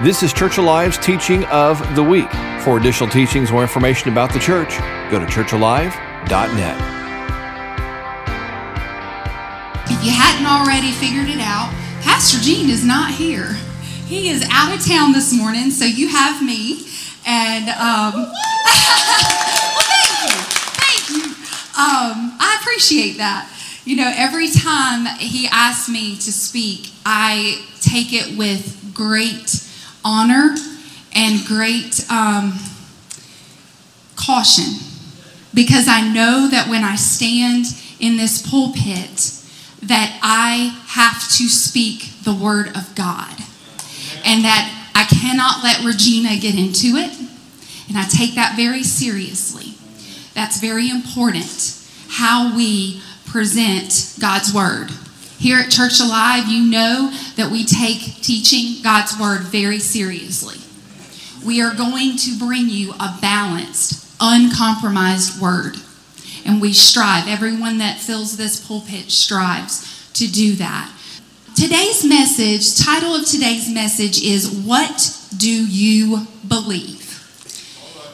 This is Church Alive's teaching of the week. For additional teachings or information about the church, go to churchalive.net. If you hadn't already figured it out, Pastor Gene is not here. He is out of town this morning, so you have me. And um, well, thank you, thank you. Um, I appreciate that. You know, every time he asks me to speak, I take it with great honor and great um, caution because I know that when I stand in this pulpit, that I have to speak the word of God and that I cannot let Regina get into it. And I take that very seriously. That's very important how we present God's word. Here at Church Alive, you know that we take teaching God's Word very seriously. We are going to bring you a balanced, uncompromised Word. And we strive, everyone that fills this pulpit strives to do that. Today's message, title of today's message is What Do You Believe?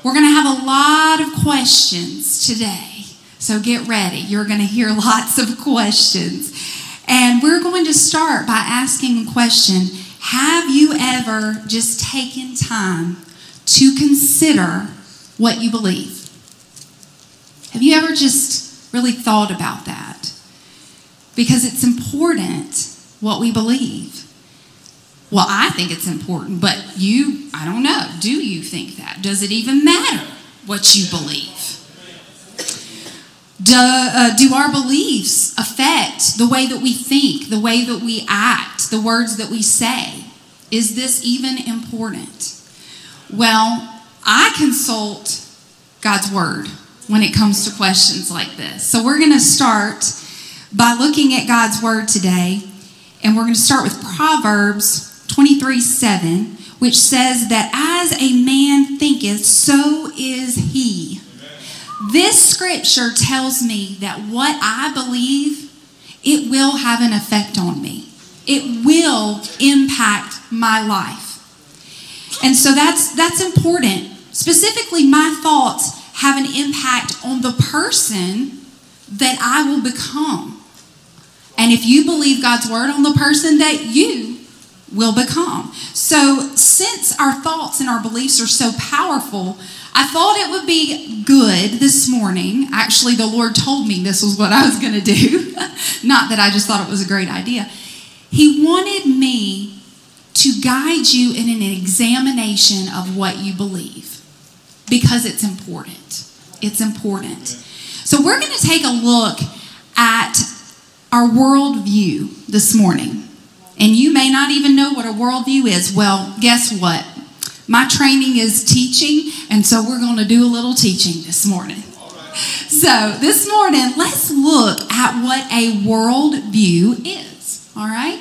We're going to have a lot of questions today. So get ready. You're going to hear lots of questions. And we're going to start by asking a question Have you ever just taken time to consider what you believe? Have you ever just really thought about that? Because it's important what we believe. Well, I think it's important, but you, I don't know. Do you think that? Does it even matter what you believe? Do, uh, do our beliefs affect the way that we think, the way that we act, the words that we say? Is this even important? Well, I consult God's Word when it comes to questions like this. So we're going to start by looking at God's Word today, and we're going to start with Proverbs 23 7, which says that as a man thinketh, so is he. This scripture tells me that what I believe, it will have an effect on me. It will impact my life. And so that's that's important. Specifically, my thoughts have an impact on the person that I will become. And if you believe God's word on the person that you will become. So, since our thoughts and our beliefs are so powerful, I thought it would be good this morning. Actually, the Lord told me this was what I was going to do. Not that I just thought it was a great idea. He wanted me to guide you in an examination of what you believe because it's important. It's important. So, we're going to take a look at our worldview this morning. And you may not even know what a worldview is. Well, guess what? My training is teaching, and so we're going to do a little teaching this morning. So, this morning, let's look at what a worldview is. All right?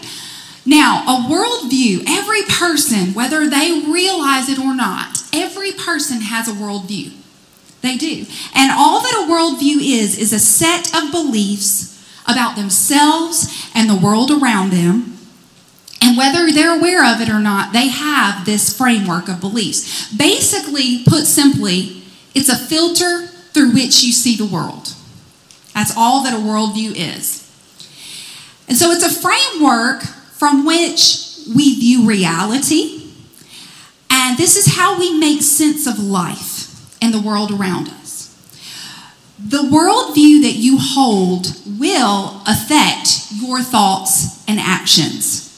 Now, a worldview, every person, whether they realize it or not, every person has a worldview. They do. And all that a worldview is, is a set of beliefs about themselves and the world around them and whether they're aware of it or not, they have this framework of beliefs. Basically, put simply, it's a filter through which you see the world. That's all that a worldview is. And so it's a framework from which we view reality. And this is how we make sense of life and the world around us. The worldview that you hold will affect your thoughts and actions.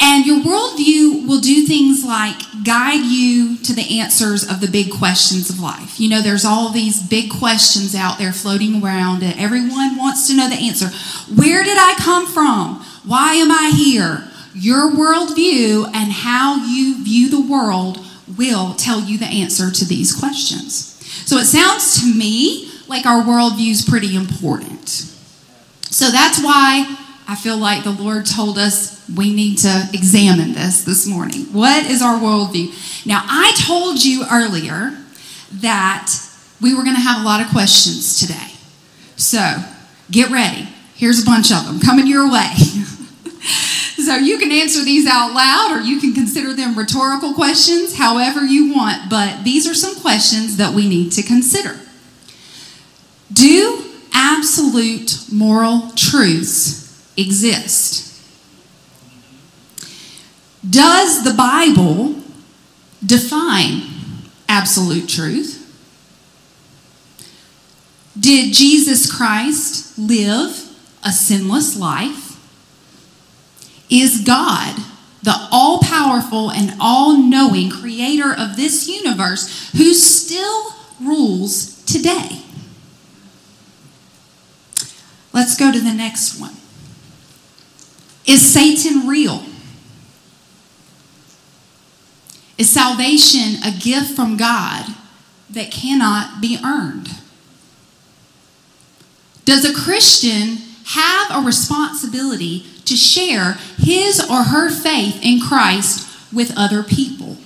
And your worldview will do things like guide you to the answers of the big questions of life. You know, there's all these big questions out there floating around, and everyone wants to know the answer. Where did I come from? Why am I here? Your worldview and how you view the world will tell you the answer to these questions. So it sounds to me like our worldview is pretty important. So that's why I feel like the Lord told us we need to examine this this morning. What is our worldview? Now, I told you earlier that we were going to have a lot of questions today. So get ready. Here's a bunch of them coming your way. so you can answer these out loud or you can consider them rhetorical questions, however you want. But these are some questions that we need to consider. Do absolute moral truths exist? Does the Bible define absolute truth? Did Jesus Christ live a sinless life? Is God, the all powerful and all knowing creator of this universe, who still rules today? Let's go to the next one. Is Satan real? Is salvation a gift from God that cannot be earned? Does a Christian have a responsibility to share his or her faith in Christ with other people?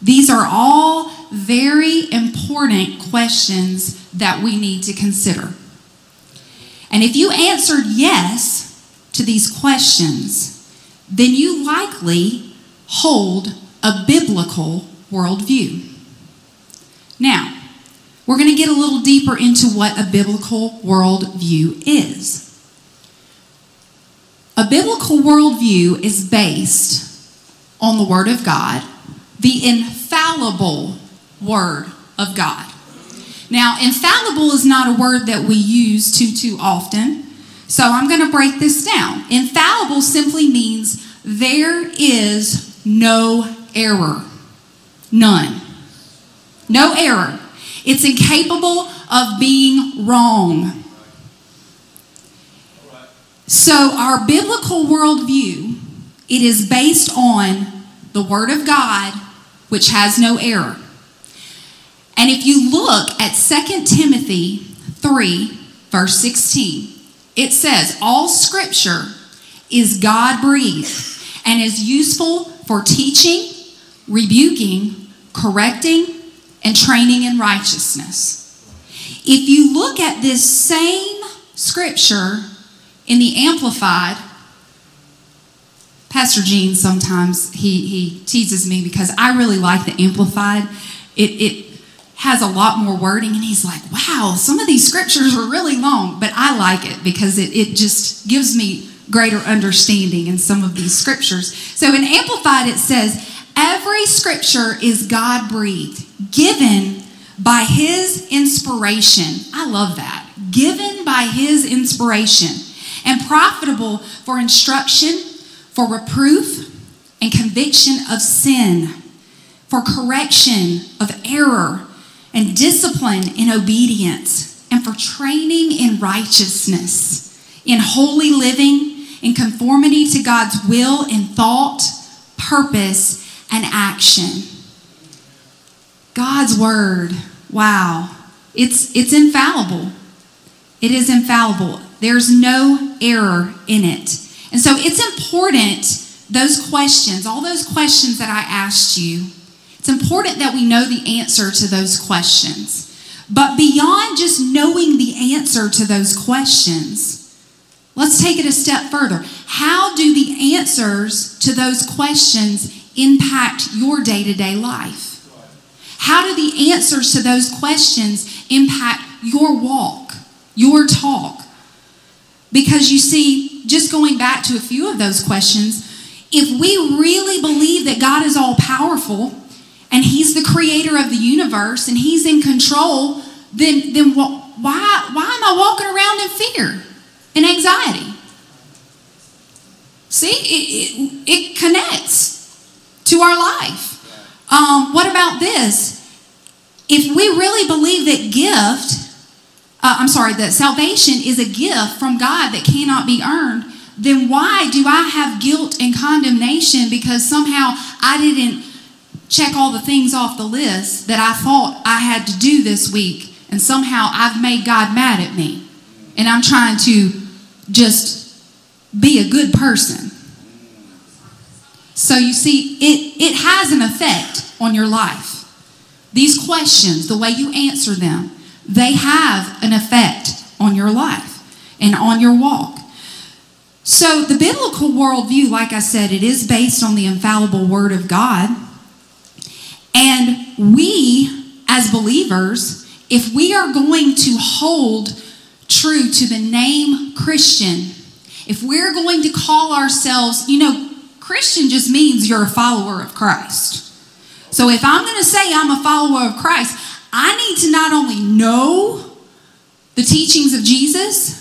These are all very important questions that we need to consider. And if you answered yes to these questions, then you likely hold a biblical worldview. Now, we're going to get a little deeper into what a biblical worldview is. A biblical worldview is based on the Word of God, the infallible Word of God. Now, infallible is not a word that we use too, too often. So I'm going to break this down. Infallible simply means there is no error. None. No error. It's incapable of being wrong. So, our biblical worldview, it is based on the Word of God, which has no error. And if you look at 2 Timothy 3, verse 16, it says, All scripture is God breathed and is useful for teaching, rebuking, correcting, and training in righteousness. If you look at this same scripture in the Amplified, Pastor Gene sometimes he, he teases me because I really like the Amplified. It, it has a lot more wording, and he's like, wow, some of these scriptures are really long, but I like it because it, it just gives me greater understanding in some of these scriptures. So in Amplified, it says, Every scripture is God breathed, given by his inspiration. I love that. Given by his inspiration and profitable for instruction, for reproof, and conviction of sin, for correction of error, and discipline in obedience, and for training in righteousness, in holy living in conformity to God's will in thought, purpose, and action. God's word, wow, it's, it's infallible. It is infallible. There's no error in it. And so it's important, those questions, all those questions that I asked you, it's important that we know the answer to those questions. But beyond just knowing the answer to those questions, Let's take it a step further. How do the answers to those questions impact your day to day life? How do the answers to those questions impact your walk, your talk? Because you see, just going back to a few of those questions, if we really believe that God is all powerful and He's the creator of the universe and He's in control, then, then why, why am I walking around in fear? and anxiety. See, it, it, it connects to our life. Um, what about this? If we really believe that gift, uh, I'm sorry, that salvation is a gift from God that cannot be earned, then why do I have guilt and condemnation because somehow I didn't check all the things off the list that I thought I had to do this week and somehow I've made God mad at me and I'm trying to just be a good person. So you see, it, it has an effect on your life. These questions, the way you answer them, they have an effect on your life and on your walk. So, the biblical worldview, like I said, it is based on the infallible Word of God. And we, as believers, if we are going to hold true to the name Christian, if we're going to call ourselves, you know, Christian just means you're a follower of Christ. So if I'm going to say I'm a follower of Christ, I need to not only know the teachings of Jesus,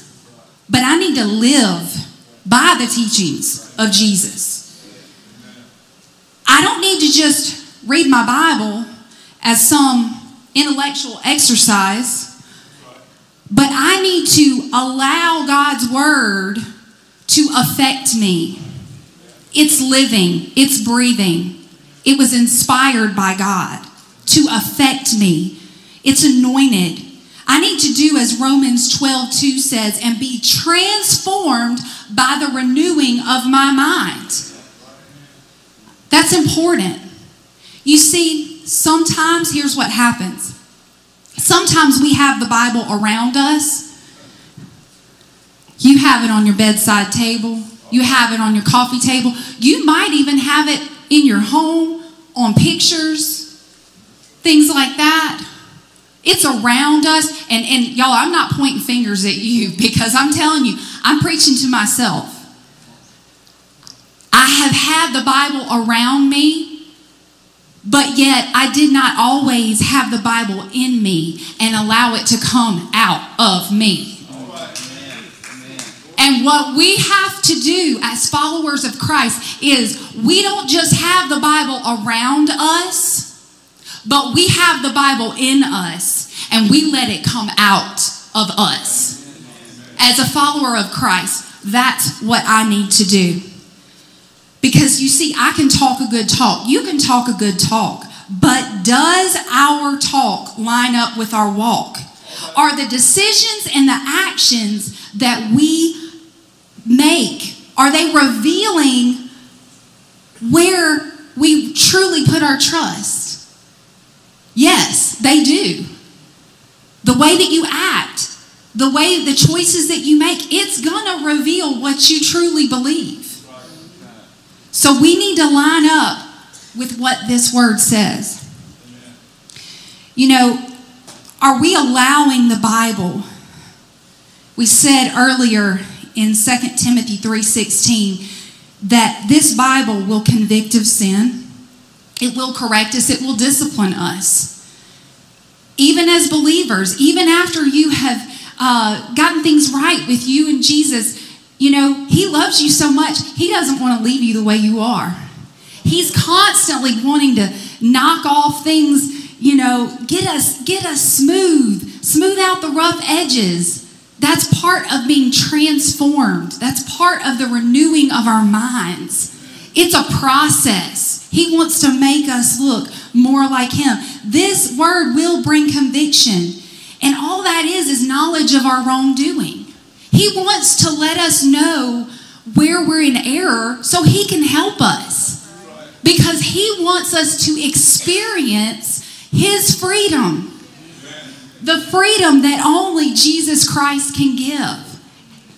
but I need to live by the teachings of Jesus. I don't need to just read my Bible as some intellectual exercise, but I need to allow God's word to affect me. It's living, it's breathing. It was inspired by God to affect me. It's anointed. I need to do as Romans 12 2 says and be transformed by the renewing of my mind. That's important. You see, sometimes here's what happens. Sometimes we have the Bible around us. You have it on your bedside table. You have it on your coffee table. You might even have it in your home, on pictures, things like that. It's around us. And, and y'all, I'm not pointing fingers at you because I'm telling you, I'm preaching to myself. I have had the Bible around me, but yet I did not always have the Bible in me and allow it to come out of me. And what we have to do as followers of Christ is we don't just have the Bible around us, but we have the Bible in us and we let it come out of us. As a follower of Christ, that's what I need to do. Because you see, I can talk a good talk. You can talk a good talk. But does our talk line up with our walk? Are the decisions and the actions that we make, are they revealing where we truly put our trust? Yes, they do. The way that you act, the way the choices that you make, it's going to reveal what you truly believe. So we need to line up with what this word says. You know, are we allowing the Bible? We said earlier in 2 Timothy 3:16 that this Bible will convict of sin. It will correct us, it will discipline us. Even as believers, even after you have uh, gotten things right with you and Jesus, you know, He loves you so much, He doesn't want to leave you the way you are. He's constantly wanting to knock off things, you know, get us, get us smooth, smooth out the rough edges. That's part of being transformed. That's part of the renewing of our minds. It's a process. He wants to make us look more like Him. This word will bring conviction. And all that is is knowledge of our wrongdoing. He wants to let us know where we're in error so He can help us. Because He wants us to experience His freedom. The freedom that only Jesus Christ can give.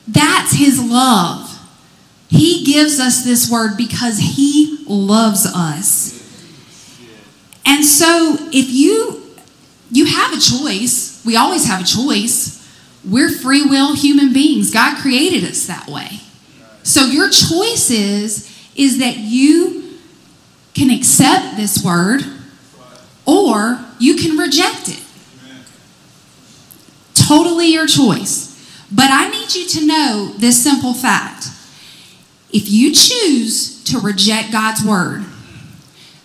That's His love. He gives us this word because He loves us. And so if you you have a choice, we always have a choice. We're free will human beings. God created us that way. So your choice is is that you can accept this word or you can reject it. Totally your choice. But I need you to know this simple fact. If you choose to reject God's word,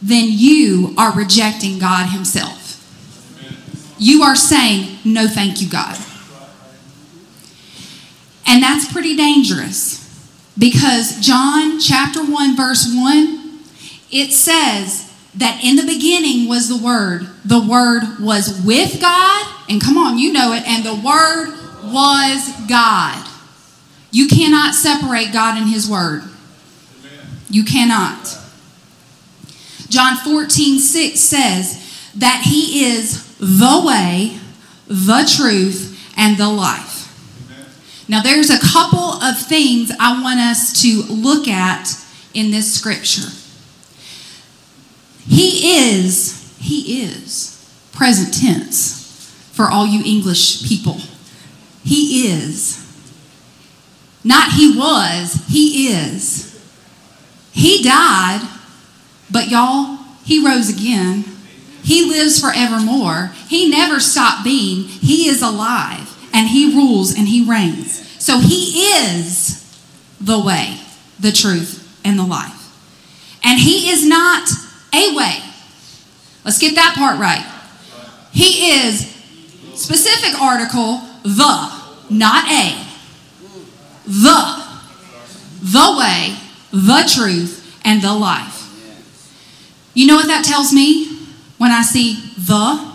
then you are rejecting God Himself. You are saying, No, thank you, God. And that's pretty dangerous because John chapter 1, verse 1, it says that in the beginning was the Word. The Word was with God, and come on, you know it, and the Word was God. You cannot separate God and His Word. You cannot. John 14, 6 says that He is the way, the truth, and the life. Now, there's a couple of things I want us to look at in this scripture. He is, he is, present tense for all you English people. He is. Not he was, he is. He died, but y'all, he rose again. He lives forevermore. He never stopped being. He is alive and he rules and he reigns. So he is the way, the truth, and the life. And he is not a way. Let's get that part right. He is specific article the, not a. The. The way, the truth, and the life. You know what that tells me when I see the?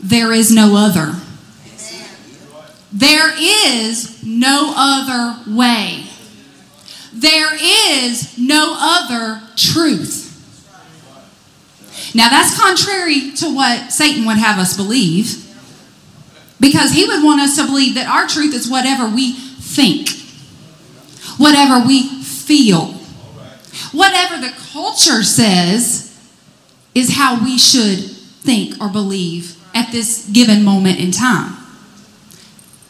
There is no other. There is no other way. There is no other truth. Now, that's contrary to what Satan would have us believe, because he would want us to believe that our truth is whatever we think, whatever we feel, whatever the culture says is how we should think or believe at this given moment in time.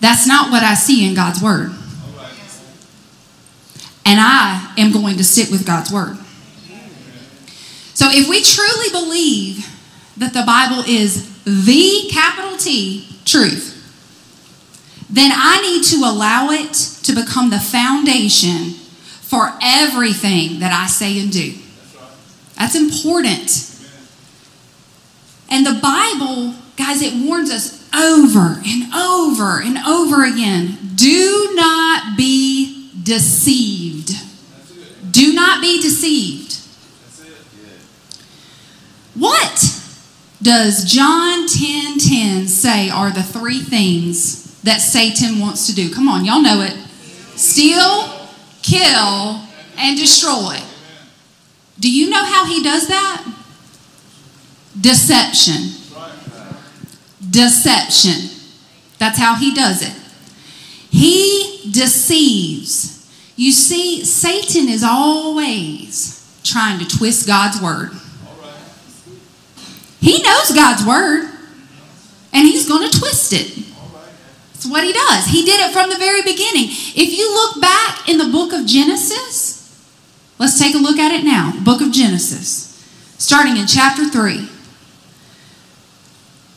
That's not what I see in God's Word. And I am going to sit with God's Word. So if we truly believe that the Bible is the capital T truth, then I need to allow it to become the foundation for everything that I say and do. That's important. And the Bible, guys, it warns us over and over and over again do not be deceived. Do not be deceived. What does John 10 10 say are the three things that Satan wants to do? Come on, y'all know it. Steal, kill, and destroy. Do you know how he does that? Deception. Deception. That's how he does it. He deceives. You see, Satan is always trying to twist God's word. He knows God's word, and he's going to twist it. That's what he does. He did it from the very beginning. If you look back in the book of Genesis, let's take a look at it now. Book of Genesis, starting in chapter 3.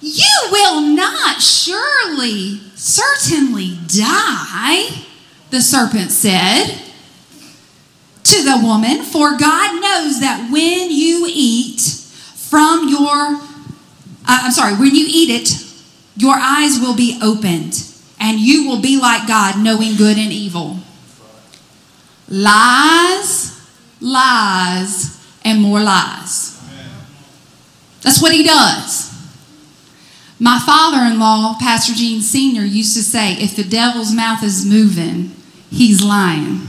You will not surely, certainly die, the serpent said to the woman, for God knows that when you eat from your, uh, I'm sorry, when you eat it, your eyes will be opened and you will be like God, knowing good and evil. Lies, lies, and more lies. That's what he does. My father in law, Pastor Gene Sr., used to say, if the devil's mouth is moving, he's lying.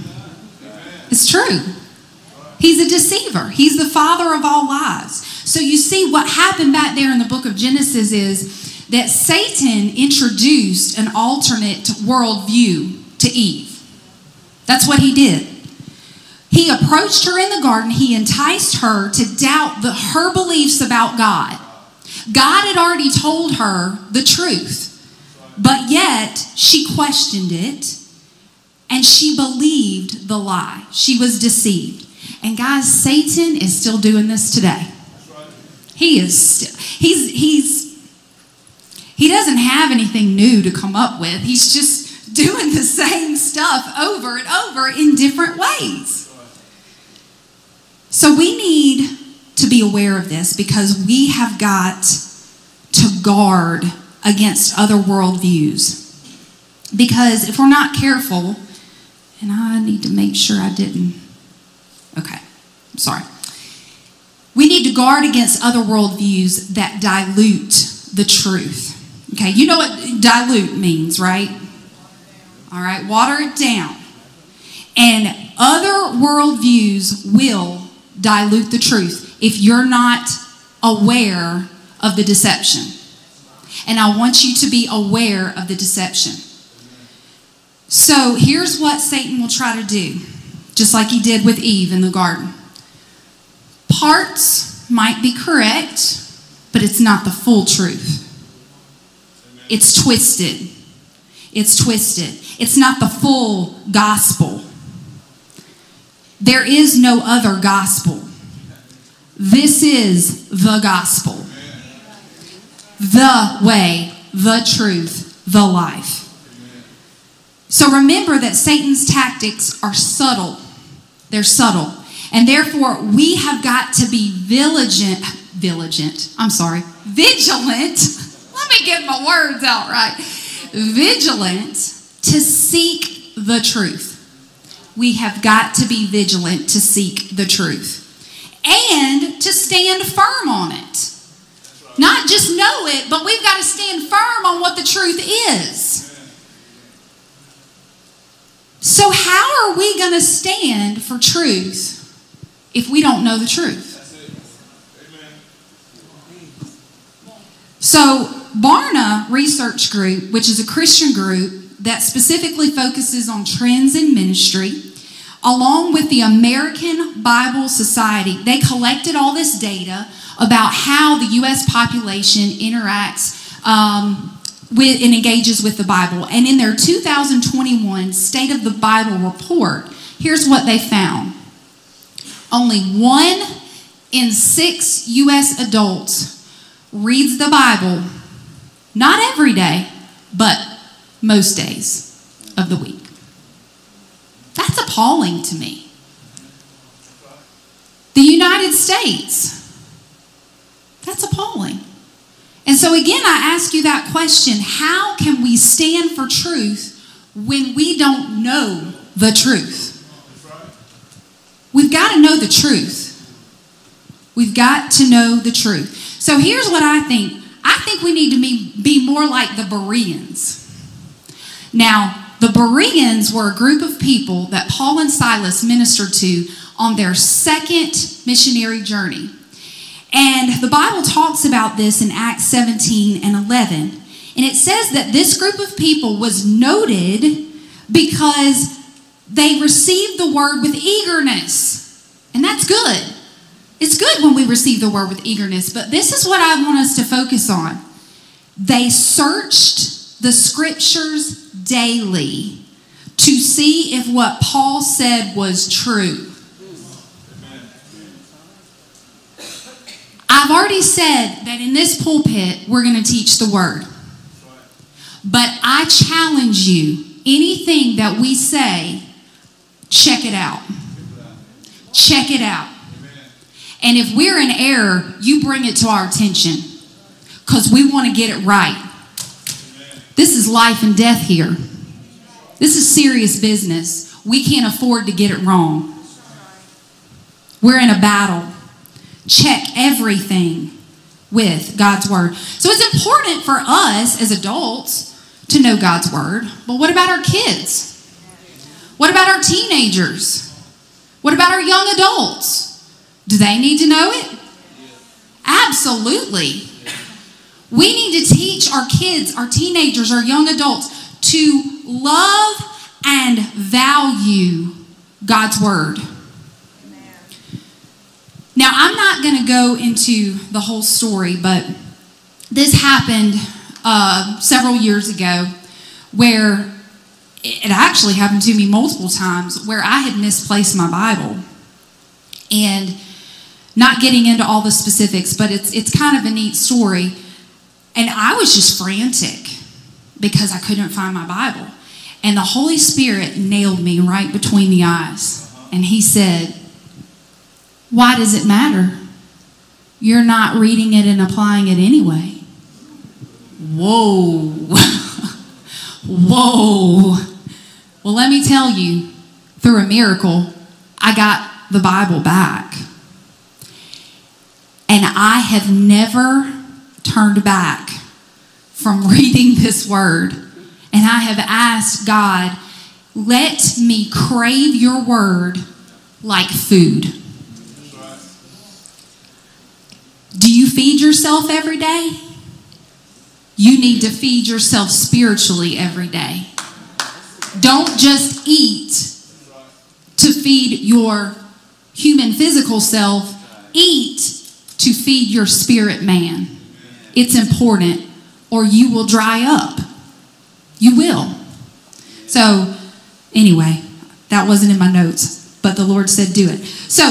It's true. He's a deceiver, he's the father of all lies. So you see, what happened back there in the book of Genesis is that Satan introduced an alternate worldview to Eve. That's what he did. He approached her in the garden, he enticed her to doubt the, her beliefs about God. God had already told her the truth, but yet she questioned it and she believed the lie. She was deceived. And guys, Satan is still doing this today. He is still, he's, he's, he doesn't have anything new to come up with. He's just doing the same stuff over and over in different ways. So we need to be aware of this because we have got to guard against other worldviews. Because if we're not careful, And I need to make sure I didn't. Okay, I'm sorry. We need to guard against other worldviews that dilute the truth. Okay, you know what dilute means, right? All right, water it down. And other worldviews will dilute the truth if you're not aware of the deception. And I want you to be aware of the deception. So here's what Satan will try to do, just like he did with Eve in the garden. Parts might be correct, but it's not the full truth. It's twisted. It's twisted. It's not the full gospel. There is no other gospel. This is the gospel. The way, the truth, the life. So remember that Satan's tactics are subtle. They're subtle. And therefore, we have got to be vigilant, vigilant, I'm sorry, vigilant. Let me get my words out right. Vigilant to seek the truth. We have got to be vigilant to seek the truth and to stand firm on it. Not just know it, but we've got to stand firm on what the truth is. So, how are we going to stand for truth if we don't know the truth? So, Barna Research Group, which is a Christian group that specifically focuses on trends in ministry, along with the American Bible Society, they collected all this data about how the U.S. population interacts um, with, and engages with the Bible. And in their 2021 State of the Bible report, here's what they found only one in six U.S. adults reads the Bible, not every day, but most days of the week. That's appalling to me. The United States, that's appalling. And so, again, I ask you that question how can we stand for truth when we don't know the truth? We've got to know the truth. We've got to know the truth. So, here's what I think I think we need to be, be more like the Bereans. Now, the Bereans were a group of people that Paul and Silas ministered to on their second missionary journey. And the Bible talks about this in Acts 17 and 11. And it says that this group of people was noted because they received the word with eagerness. And that's good. It's good when we receive the word with eagerness, but this is what I want us to focus on. They searched the scriptures daily to see if what Paul said was true. I've already said that in this pulpit, we're going to teach the word. But I challenge you anything that we say, check it out. Check it out. And if we're in error, you bring it to our attention because we want to get it right. This is life and death here. This is serious business. We can't afford to get it wrong. We're in a battle. Check everything with God's Word. So it's important for us as adults to know God's Word. But what about our kids? What about our teenagers? What about our young adults? Do they need to know it? Absolutely. We need to teach our kids, our teenagers, our young adults to love and value God's Word. Now, I'm not going to go into the whole story, but this happened uh, several years ago where it actually happened to me multiple times where I had misplaced my Bible. And not getting into all the specifics, but it's, it's kind of a neat story. And I was just frantic because I couldn't find my Bible. And the Holy Spirit nailed me right between the eyes. And He said, Why does it matter? You're not reading it and applying it anyway. Whoa. Whoa. Well, let me tell you, through a miracle, I got the Bible back. And I have never turned back from reading this word. And I have asked God, let me crave your word like food. Do you feed yourself every day? You need to feed yourself spiritually every day. Don't just eat to feed your human physical self, eat to feed your spirit man. It's important, or you will dry up. You will. So, anyway, that wasn't in my notes, but the Lord said do it. So,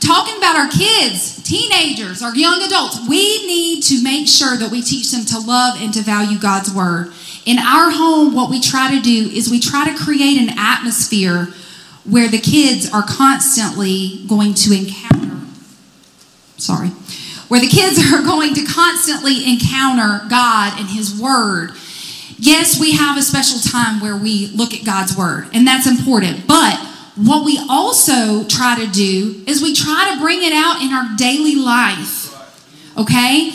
talking about our kids, teenagers, our young adults, we need to make sure that we teach them to love and to value God's word. In our home, what we try to do is we try to create an atmosphere where the kids are constantly going to encounter, sorry, where the kids are going to constantly encounter God and His Word. Yes, we have a special time where we look at God's Word, and that's important. But what we also try to do is we try to bring it out in our daily life. Okay?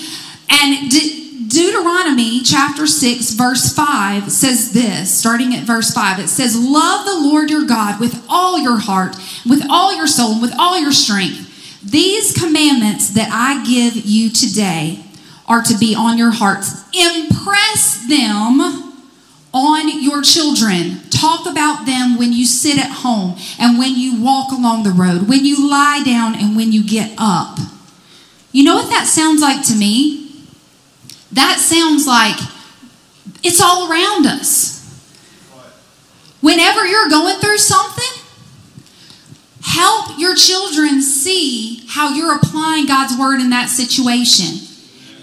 And De- Deuteronomy chapter 6, verse 5 says this, starting at verse 5. It says, Love the Lord your God with all your heart, with all your soul, and with all your strength. These commandments that I give you today are to be on your hearts. Impress them on your children. Talk about them when you sit at home and when you walk along the road, when you lie down and when you get up. You know what that sounds like to me? That sounds like it's all around us. Whenever you're going through something, help your children see how you're applying God's word in that situation.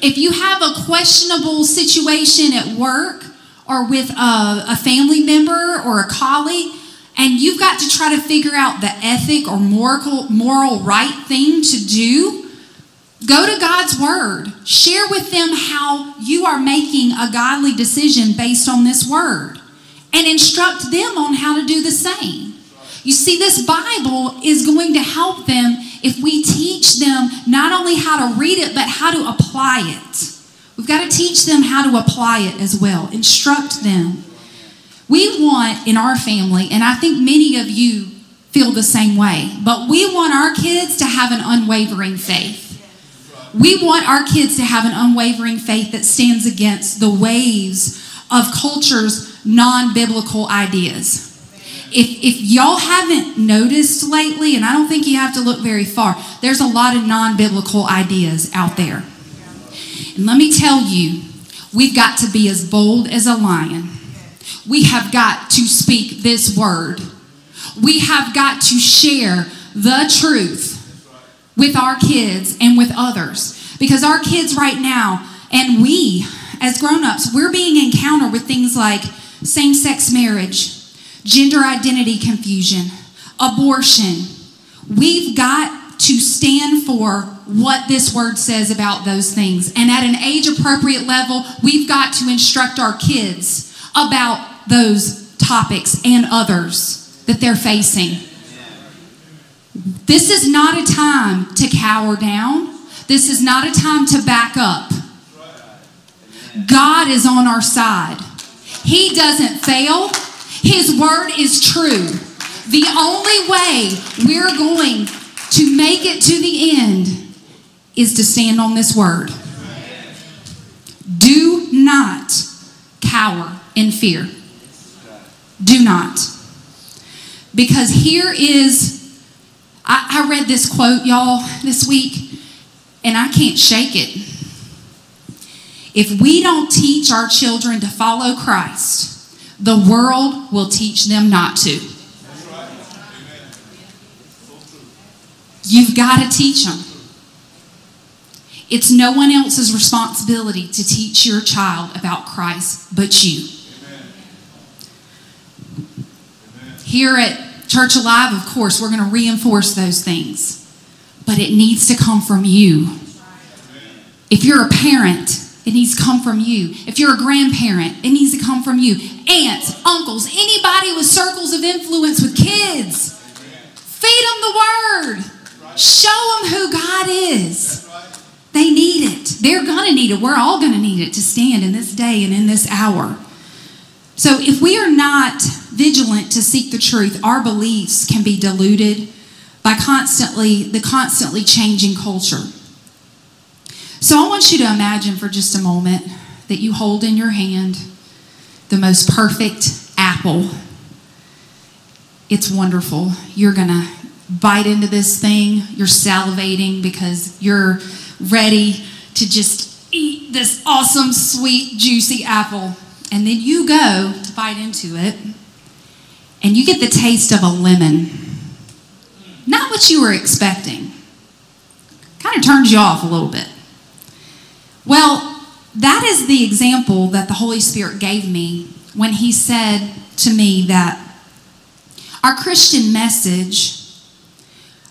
If you have a questionable situation at work, or with a, a family member or a colleague, and you've got to try to figure out the ethic or moral, moral right thing to do, go to God's Word. Share with them how you are making a godly decision based on this Word and instruct them on how to do the same. You see, this Bible is going to help them if we teach them not only how to read it, but how to apply it. We've got to teach them how to apply it as well, instruct them. We want in our family, and I think many of you feel the same way, but we want our kids to have an unwavering faith. We want our kids to have an unwavering faith that stands against the waves of culture's non biblical ideas. If, if y'all haven't noticed lately, and I don't think you have to look very far, there's a lot of non biblical ideas out there. And let me tell you, we've got to be as bold as a lion. We have got to speak this word. We have got to share the truth with our kids and with others. Because our kids right now, and we as grown ups, we're being encountered with things like same sex marriage, gender identity confusion, abortion. We've got to stand for what this word says about those things. And at an age appropriate level, we've got to instruct our kids about those topics and others that they're facing. This is not a time to cower down. This is not a time to back up. God is on our side. He doesn't fail. His word is true. The only way we're going to make it to the end is to stand on this word. Do not cower in fear. Do not. Because here is, I, I read this quote, y'all, this week, and I can't shake it. If we don't teach our children to follow Christ, the world will teach them not to. You've got to teach them. It's no one else's responsibility to teach your child about Christ but you. Here at Church Alive, of course, we're going to reinforce those things, but it needs to come from you. If you're a parent, it needs to come from you. If you're a grandparent, it needs to come from you. Aunts, uncles, anybody with circles of influence with kids Feed them the word. Show them who God is. They need it. They're going to need it. We're all going to need it to stand in this day and in this hour. So if we are not vigilant to seek the truth, our beliefs can be diluted by constantly the constantly changing culture. So I want you to imagine for just a moment that you hold in your hand the most perfect apple. It's wonderful. You're going to bite into this thing. You're salivating because you're ready to just eat this awesome, sweet, juicy apple. And then you go to bite into it, and you get the taste of a lemon. Not what you were expecting. Kind of turns you off a little bit. Well, that is the example that the Holy Spirit gave me when He said to me that our Christian message,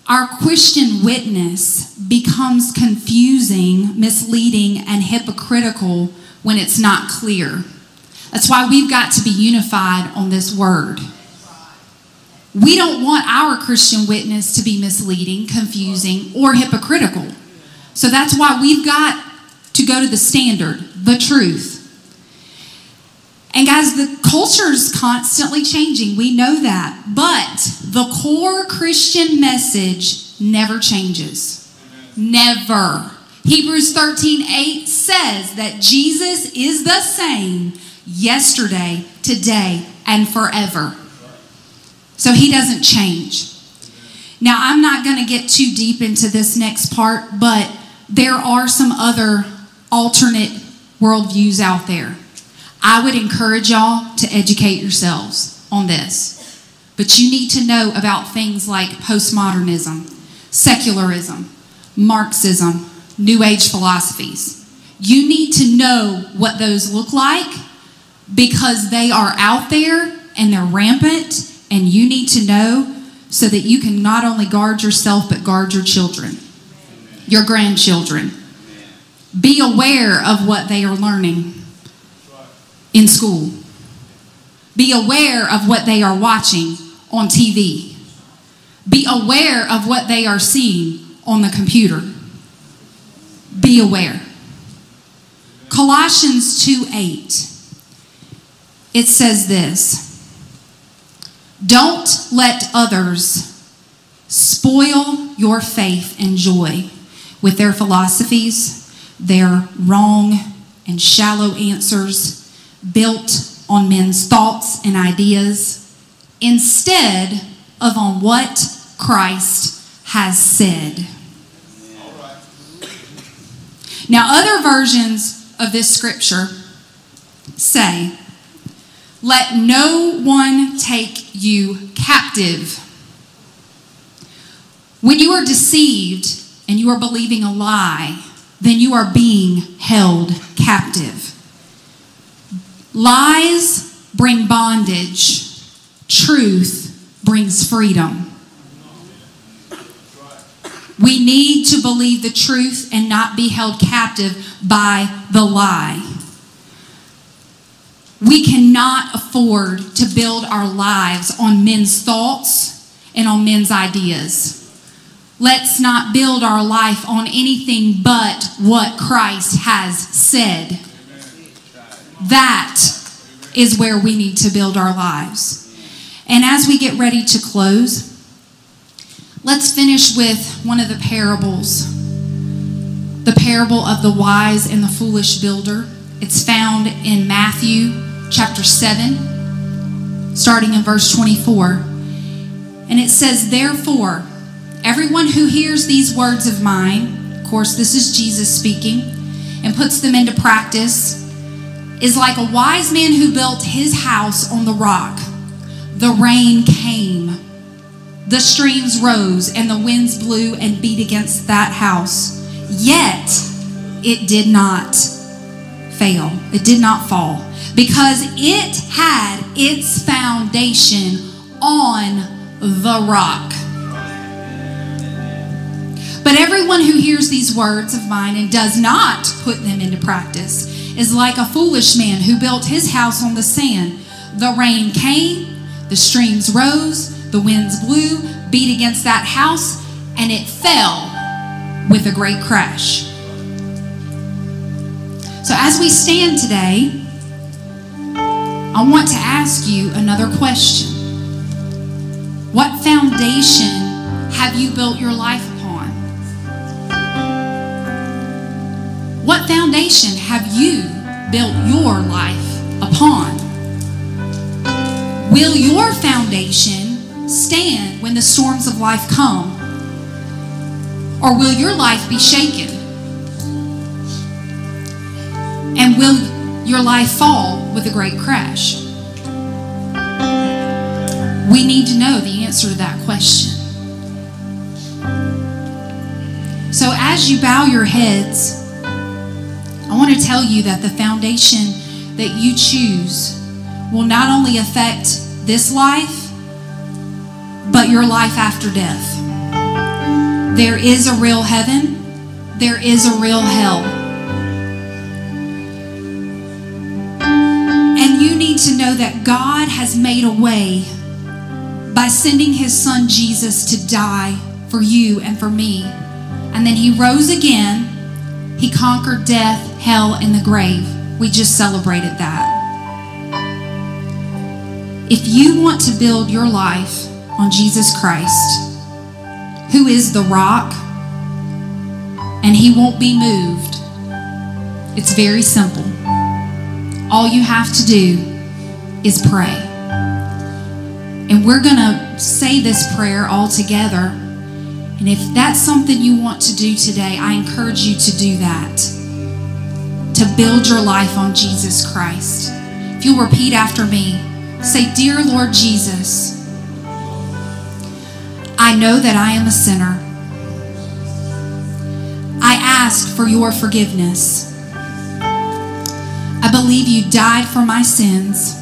our Christian witness becomes confusing, misleading, and hypocritical when it's not clear. That's why we've got to be unified on this word. We don't want our Christian witness to be misleading, confusing, or hypocritical. So that's why we've got go to the standard, the truth. And guys, the culture is constantly changing. We know that. But the core Christian message never changes. Never. Hebrews 13 8 says that Jesus is the same yesterday, today, and forever. So he doesn't change. Now, I'm not going to get too deep into this next part, but there are some other alternate worldviews out there. I would encourage y'all to educate yourselves on this. But you need to know about things like postmodernism, secularism, Marxism, New Age philosophies. You need to know what those look like because they are out there and they're rampant, and you need to know so that you can not only guard yourself but guard your children, your grandchildren. Be aware of what they are learning in school. Be aware of what they are watching on TV. Be aware of what they are seeing on the computer. Be aware. Colossians 2 8 it says this Don't let others spoil your faith and joy with their philosophies, their wrong and shallow answers built on men's thoughts and ideas instead of on what Christ has said. Now, other versions of this scripture say, let no one take you captive. When you are deceived and you are believing a lie, then you are being held captive. Lies bring bondage, truth brings freedom. We need to believe the truth and not be held captive by the lie. We cannot afford to build our lives on men's thoughts and on men's ideas. Let's not build our life on anything but what Christ has said. That is where we need to build our lives. And as we get ready to close, let's finish with one of the parables the parable of the wise and the foolish builder. It's found in Matthew chapter 7, starting in verse 24. And it says, Therefore, everyone who hears these words of mine, of course, this is Jesus speaking, and puts them into practice, is like a wise man who built his house on the rock. The rain came, the streams rose, and the winds blew and beat against that house. Yet it did not fail, it did not fall because it had its foundation on the rock. But everyone who hears these words of mine and does not put them into practice is like a foolish man who built his house on the sand. The rain came, the streams rose, the winds blew, beat against that house, and it fell with a great crash. So, as we stand today, I want to ask you another question. What foundation have you built your life upon? What foundation have you built your life upon? Will your foundation stand when the storms of life come? Or will your life be shaken? And will your life fall with a great crash? We need to know the answer to that question. So, as you bow your heads, I want to tell you that the foundation that you choose will not only affect this life, but your life after death. There is a real heaven, there is a real hell. And you need to know that God has made a way by sending his son Jesus to die for you and for me. And then he rose again. He conquered death, hell, and the grave. We just celebrated that. If you want to build your life on Jesus Christ, who is the rock, and he won't be moved, it's very simple. All you have to do is pray. And we're going to say this prayer all together. And if that's something you want to do today, I encourage you to do that. To build your life on Jesus Christ. If you'll repeat after me, say, Dear Lord Jesus, I know that I am a sinner. I ask for your forgiveness. I believe you died for my sins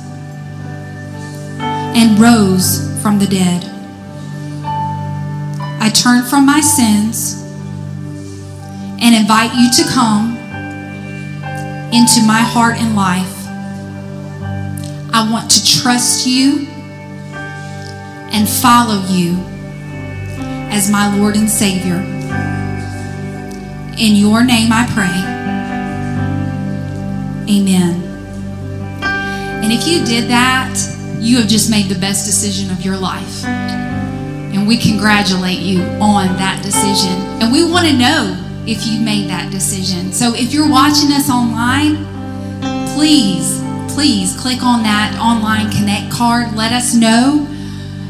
and rose from the dead. I turn from my sins and invite you to come into my heart and life. I want to trust you and follow you as my Lord and Savior. In your name I pray. Amen. And if you did that, you have just made the best decision of your life. And we congratulate you on that decision. And we want to know if you made that decision. So if you're watching us online, please, please click on that online connect card. Let us know.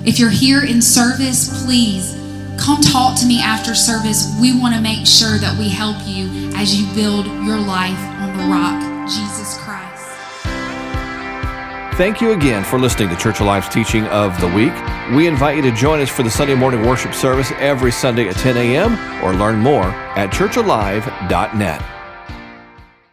If you're here in service, please come talk to me after service. We want to make sure that we help you as you build your life on the rock, Jesus Christ. Thank you again for listening to Church Alive's teaching of the week. We invite you to join us for the Sunday morning worship service every Sunday at 10 a.m. or learn more at churchalive.net.